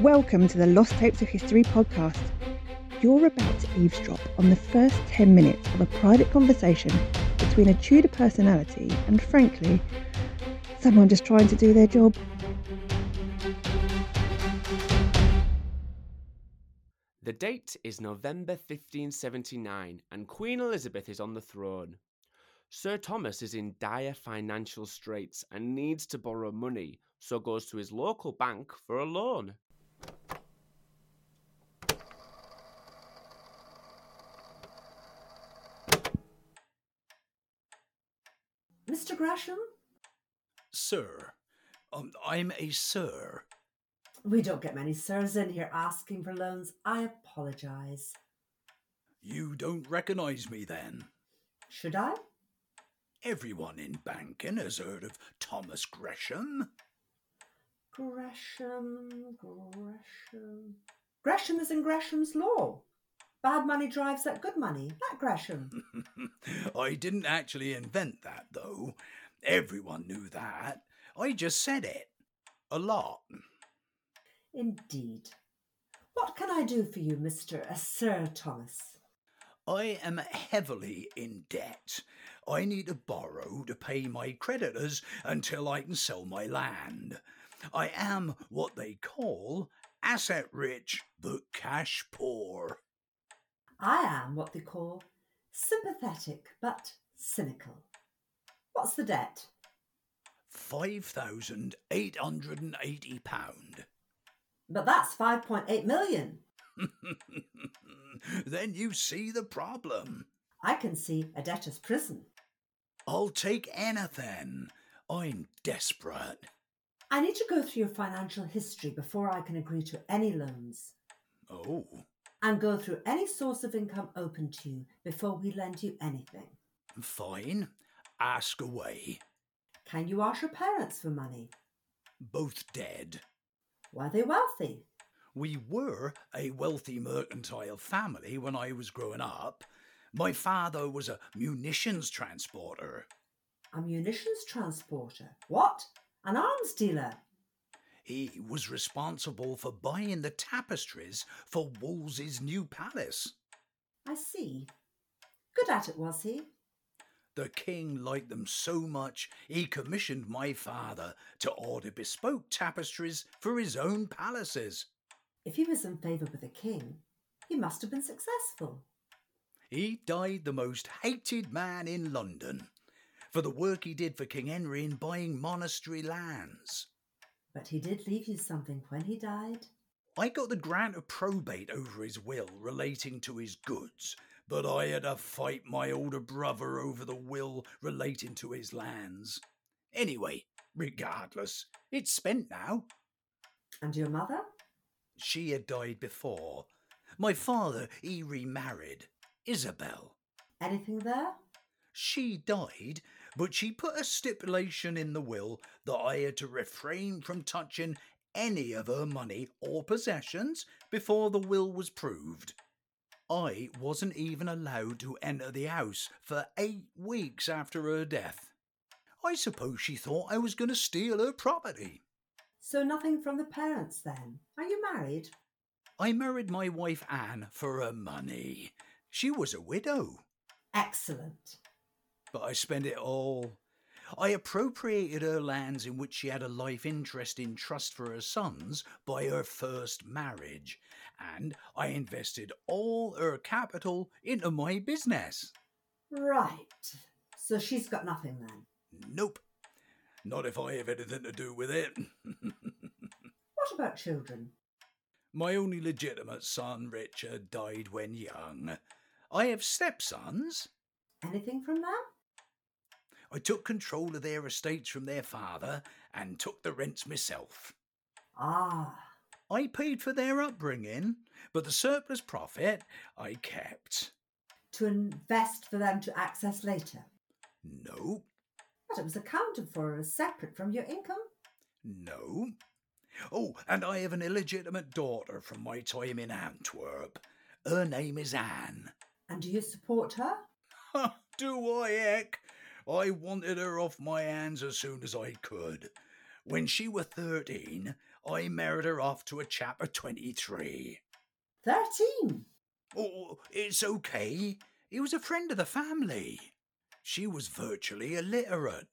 Welcome to the Lost Tapes of History podcast. You're about to eavesdrop on the first 10 minutes of a private conversation between a Tudor personality and, frankly, someone just trying to do their job. The date is November 1579 and Queen Elizabeth is on the throne. Sir Thomas is in dire financial straits and needs to borrow money, so goes to his local bank for a loan. Mr. Gresham? Sir. Um, I'm a sir. We don't get many sirs in here asking for loans. I apologise. You don't recognise me then? Should I? Everyone in banking has heard of Thomas Gresham. Gresham, Gresham. Gresham is in Gresham's law. Bad money drives that good money. That Gresham. I didn't actually invent that, though. Everyone knew that. I just said it. A lot. Indeed. What can I do for you, Mr. Uh, Sir Thomas? I am heavily in debt. I need to borrow to pay my creditors until I can sell my land. I am what they call asset rich but cash poor. I am what they call sympathetic but cynical. What's the debt? Five thousand eight hundred and eighty pound. But that's 5.8 million. then you see the problem. I can see a debtor's prison. I'll take anything. I'm desperate. I need to go through your financial history before I can agree to any loans. Oh. And go through any source of income open to you before we lend you anything. Fine. Ask away. Can you ask your parents for money? Both dead. Were they wealthy? We were a wealthy mercantile family when I was growing up. My father was a munitions transporter. A munitions transporter? What? An arms dealer? He was responsible for buying the tapestries for Wolsey's new palace. I see. Good at it, was he? The king liked them so much he commissioned my father to order bespoke tapestries for his own palaces. If he was in favour with the king, he must have been successful. He died the most hated man in London for the work he did for King Henry in buying monastery lands. But he did leave you something when he died. I got the grant of probate over his will relating to his goods, but I had to fight my older brother over the will relating to his lands. Anyway, regardless, it's spent now. And your mother? She had died before. My father, he remarried. Isabel. Anything there? She died, but she put a stipulation in the will that I had to refrain from touching any of her money or possessions before the will was proved. I wasn't even allowed to enter the house for eight weeks after her death. I suppose she thought I was going to steal her property. So nothing from the parents then? Are you married? I married my wife Anne for her money. She was a widow. Excellent. But I spent it all. I appropriated her lands in which she had a life interest in trust for her sons by her first marriage, and I invested all her capital into my business. Right. So she's got nothing then? Nope. Not if I have anything to do with it. what about children? My only legitimate son, Richard, died when young. I have stepsons. Anything from them? I took control of their estates from their father and took the rents myself. Ah. I paid for their upbringing, but the surplus profit I kept. To invest for them to access later? No. But it was accounted for as separate from your income? No. Oh, and I have an illegitimate daughter from my time in Antwerp. Her name is Anne. And do you support her? do I, heck? I wanted her off my hands as soon as I could. When she were 13, I married her off to a chap of 23. Thirteen. Oh, it's okay. He was a friend of the family. She was virtually illiterate,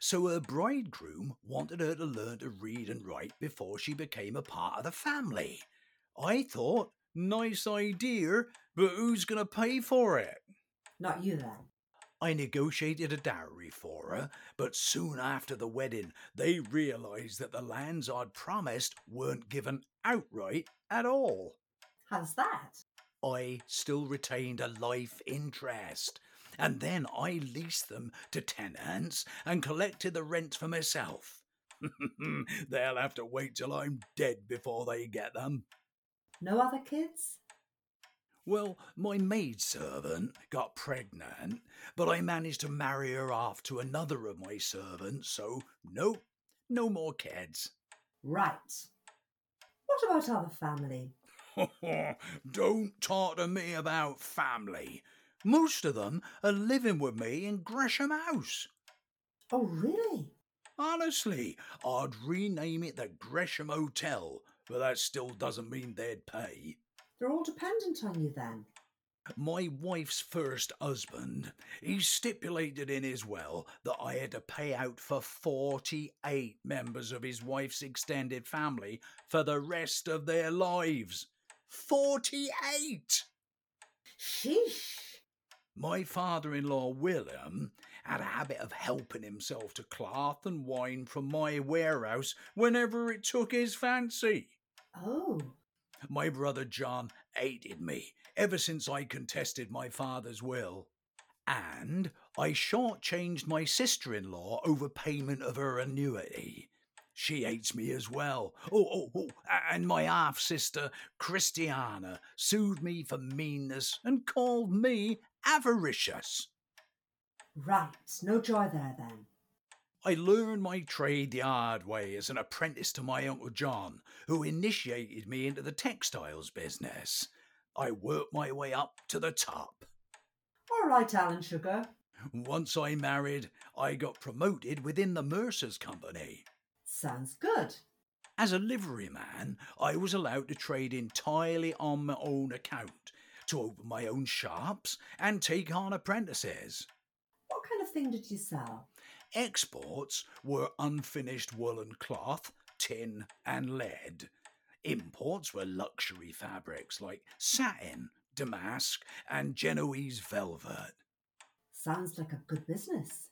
so her bridegroom wanted her to learn to read and write before she became a part of the family. I thought, nice idea, but who's going to pay for it? Not you then. I negotiated a dowry for her, but soon after the wedding, they realised that the lands I'd promised weren't given outright at all. How's that? I still retained a life interest, and then I leased them to tenants and collected the rent for myself. They'll have to wait till I'm dead before they get them. No other kids? Well, my maidservant got pregnant, but I managed to marry her off to another of my servants, so nope, no more kids. Right. What about other family? Don't talk to me about family. Most of them are living with me in Gresham House. Oh, really? Honestly, I'd rename it the Gresham Hotel, but that still doesn't mean they'd pay. They're all dependent on you then. My wife's first husband, he stipulated in his will that I had to pay out for 48 members of his wife's extended family for the rest of their lives. 48! Sheesh. My father in law, William, had a habit of helping himself to cloth and wine from my warehouse whenever it took his fancy. Oh, My brother John hated me ever since I contested my father's will. And I shortchanged my sister in law over payment of her annuity. She hates me as well. Oh, oh, oh, and my half sister, Christiana, sued me for meanness and called me avaricious. right. No joy there then. I learned my trade the hard way as an apprentice to my Uncle John, who initiated me into the textiles business. I worked my way up to the top. All right, Alan Sugar. Once I married, I got promoted within the Mercer's Company. Sounds good. As a liveryman, I was allowed to trade entirely on my own account, to open my own shops and take on apprentices. What kind of thing did you sell? Exports were unfinished woolen cloth, tin, and lead. Imports were luxury fabrics like satin, damask, and Genoese velvet. Sounds like a good business.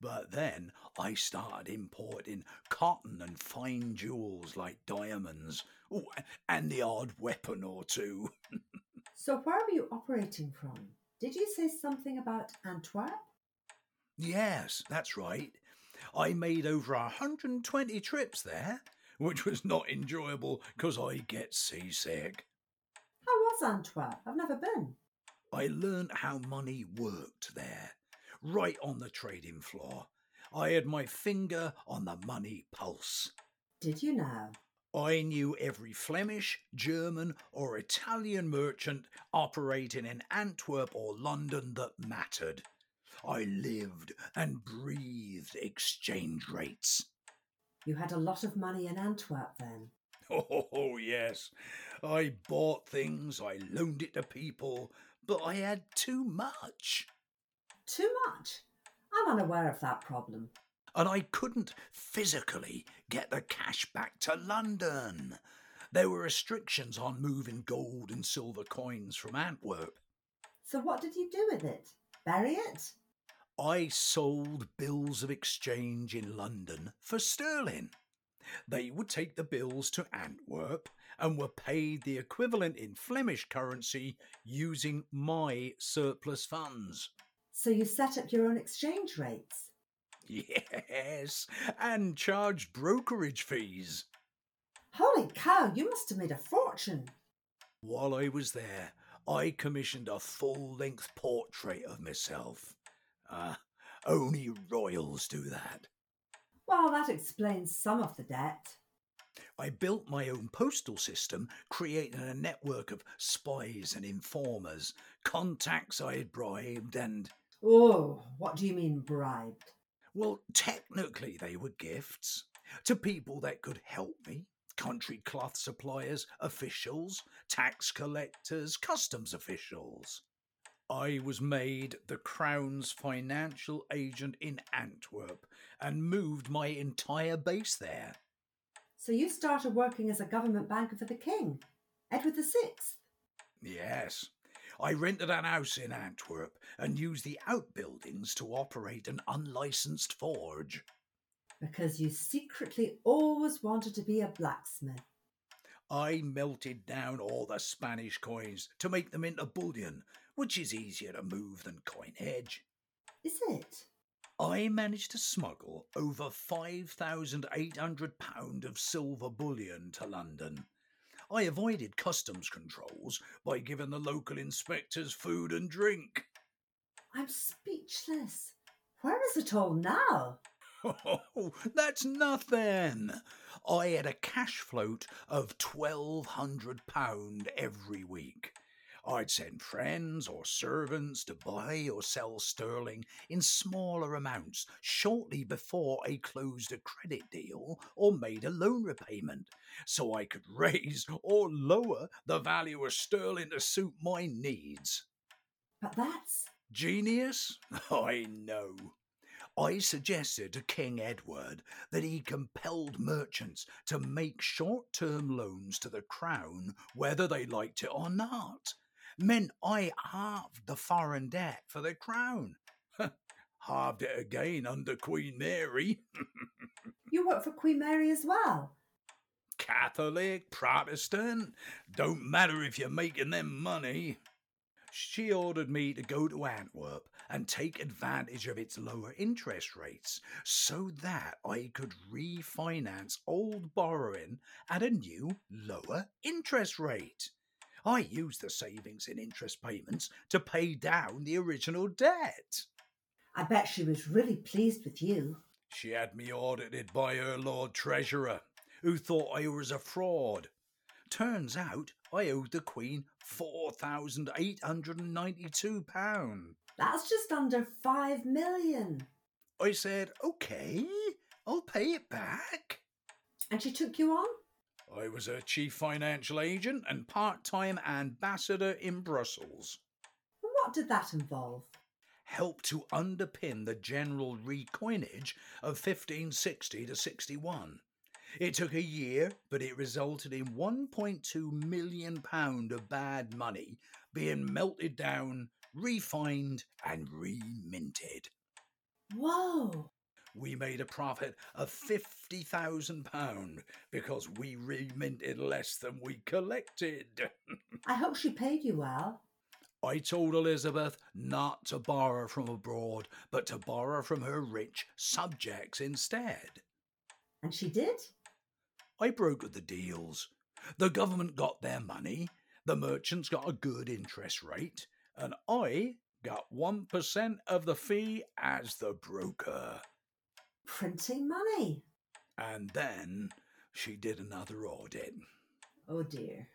But then I started importing cotton and fine jewels like diamonds, oh, and the odd weapon or two. So, where were you operating from? Did you say something about Antwerp? Yes, that's right. I made over a 120 trips there, which was not enjoyable because I get seasick. How was Antwerp? I've never been. I learned how money worked there, right on the trading floor. I had my finger on the money pulse. Did you now? I knew every Flemish, German, or Italian merchant operating in Antwerp or London that mattered. I lived and breathed exchange rates. You had a lot of money in Antwerp then. Oh, yes. I bought things, I loaned it to people, but I had too much. Too much? I'm unaware of that problem. And I couldn't physically get the cash back to London. There were restrictions on moving gold and silver coins from Antwerp. So, what did you do with it? Bury it? I sold bills of exchange in London for sterling. They would take the bills to Antwerp and were paid the equivalent in Flemish currency using my surplus funds. So, you set up your own exchange rates? Yes, and charged brokerage fees. Holy cow, you must have made a fortune. While I was there, I commissioned a full length portrait of myself. Ah, only royals do that. Well, that explains some of the debt. I built my own postal system, creating a network of spies and informers, contacts I had bribed, and, Oh, what do you mean bribed? well, technically they were gifts. to people that could help me country cloth suppliers, officials, tax collectors, customs officials. I was made the Crown's financial agent in Antwerp and moved my entire base there. So you started working as a government banker for the king, Edward VI. Yes. I rented an house in Antwerp and used the outbuildings to operate an unlicensed forge. Because you secretly always wanted to be a blacksmith. I melted down all the Spanish coins to make them into bullion, which is easier to move than coinage. Is it? I managed to smuggle over £5,800 of silver bullion to London. I avoided customs controls by giving the local inspectors food and drink. I'm speechless. Where is it all now? Oh, that's nothing. I had a cash float of £1,200 every week. I'd send friends or servants to buy or sell sterling in smaller amounts shortly before I closed a credit deal or made a loan repayment, so I could raise or lower the value of sterling to suit my needs. But that's. Genius? I know. I suggested to King Edward that he compelled merchants to make short term loans to the crown whether they liked it or not. Meant I halved the foreign debt for the crown. halved it again under Queen Mary. You work for Queen Mary as well. Catholic, Protestant, don't matter if you're making them money. She ordered me to go to Antwerp and take advantage of its lower interest rates so that I could refinance old borrowing at a new, lower interest rate. I used the savings in interest payments to pay down the original debt. I bet she was really pleased with you. She had me audited by her Lord Treasurer, who thought I was a fraud. Turns out I owed the Queen £4,892. That's just under five million. I said, OK, I'll pay it back. And she took you on? I was a chief financial agent and part time ambassador in Brussels. What did that involve? Help to underpin the general recoinage of 1560 to 61. It took a year, but it resulted in 1.2 million pound of bad money being melted down, refined, and reminted. Whoa! We made a profit of fifty thousand pound because we reminted less than we collected. I hope she paid you well. I told Elizabeth not to borrow from abroad, but to borrow from her rich subjects instead. And she did? I brokered the deals. The government got their money, the merchants got a good interest rate, and I got 1% of the fee as the broker. Printing money. And then she did another audit. Oh dear.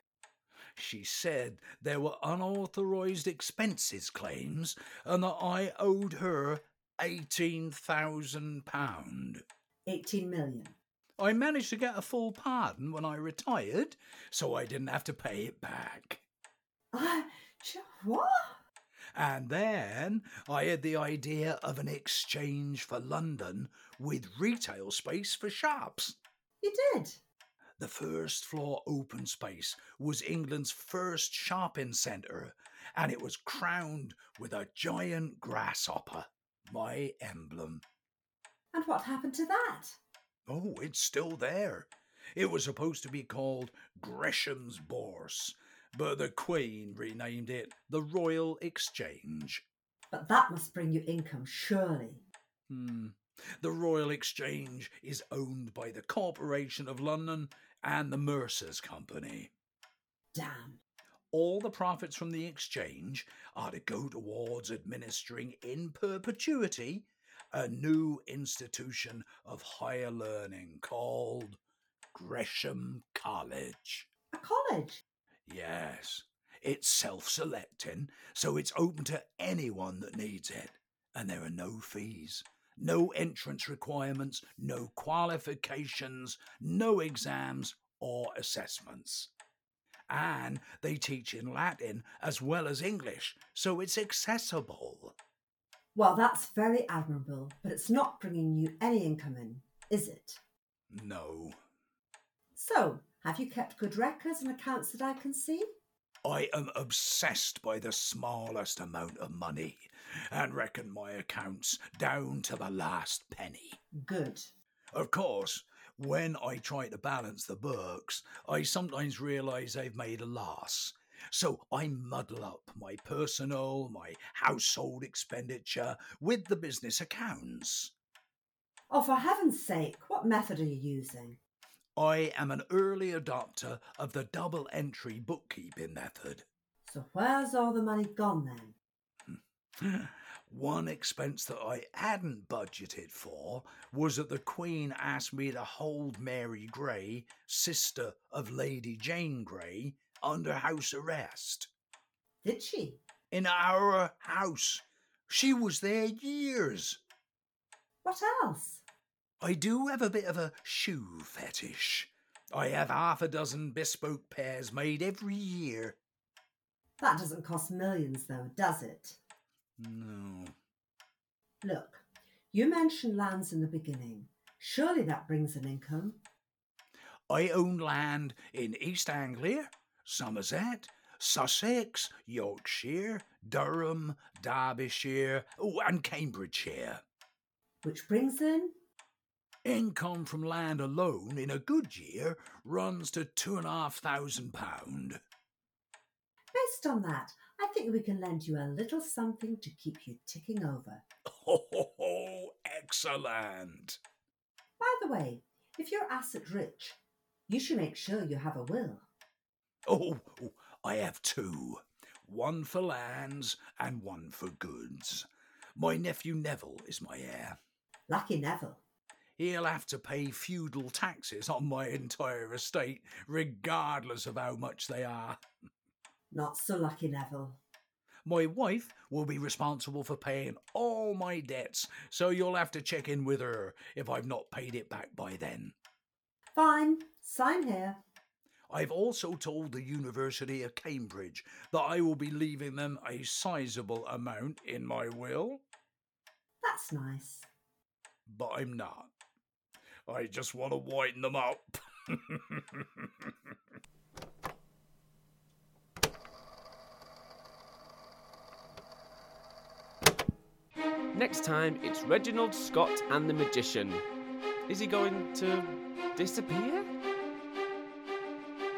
She said there were unauthorized expenses claims and that I owed her £18,000. 18 million. I managed to get a full pardon when I retired, so I didn't have to pay it back. Uh, what? And then I had the idea of an exchange for London with retail space for shops. You did? The first floor open space was England's first shopping centre, and it was crowned with a giant grasshopper, my emblem. And what happened to that? Oh, it's still there. It was supposed to be called Gresham's Bourse, but the Queen renamed it the Royal Exchange. But that must bring you income, surely. Hmm. The Royal Exchange is owned by the Corporation of London and the Mercers Company. Damn. All the profits from the exchange are to go towards administering in perpetuity a new institution of higher learning called Gresham College. A college. Yes, it's self selecting, so it's open to anyone that needs it, and there are no fees. No entrance requirements, no qualifications, no exams or assessments. And they teach in Latin as well as English, so it's accessible. Well, that's very admirable, but it's not bringing you any income in, is it? No. So, have you kept good records and accounts that I can see? I am obsessed by the smallest amount of money and reckon my accounts down to the last penny. Good. Of course, when I try to balance the books, I sometimes realise I've made a loss. So I muddle up my personal, my household expenditure with the business accounts. Oh, for heaven's sake, what method are you using? I am an early adopter of the double entry bookkeeping method. So, where's all the money gone then? One expense that I hadn't budgeted for was that the Queen asked me to hold Mary Grey, sister of Lady Jane Grey, under house arrest. Did she? In our house. She was there years. What else? I do have a bit of a shoe fetish. I have half a dozen bespoke pairs made every year. That doesn't cost millions, though, does it? No. Look, you mentioned lands in the beginning. Surely that brings an income. I own land in East Anglia, Somerset, Sussex, Yorkshire, Durham, Derbyshire, oh, and Cambridgeshire. Which brings in? Income from land alone in a good year runs to two and a half thousand pound. Based on that, I think we can lend you a little something to keep you ticking over. Ho, ho, ho, excellent. By the way, if you're asset rich, you should make sure you have a will. Oh, oh, I have two. One for lands and one for goods. My nephew Neville is my heir. Lucky Neville. He'll have to pay feudal taxes on my entire estate, regardless of how much they are. Not so lucky Neville. My wife will be responsible for paying all my debts, so you'll have to check in with her if I've not paid it back by then. Fine, sign here. I've also told the University of Cambridge that I will be leaving them a sizable amount in my will, That's nice. but I'm not. I just want to whiten them up. Next time, it's Reginald Scot and the Magician. Is he going to disappear?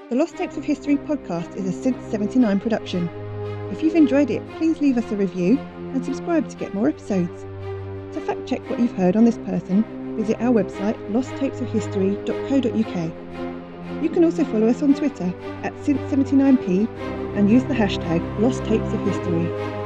The Lost Tapes of History podcast is a Since 79 production. If you've enjoyed it, please leave us a review and subscribe to get more episodes. To fact check what you've heard on this person, visit our website losttapesofhistory.co.uk. You can also follow us on Twitter at Since79p and use the hashtag Lost Tapes of History.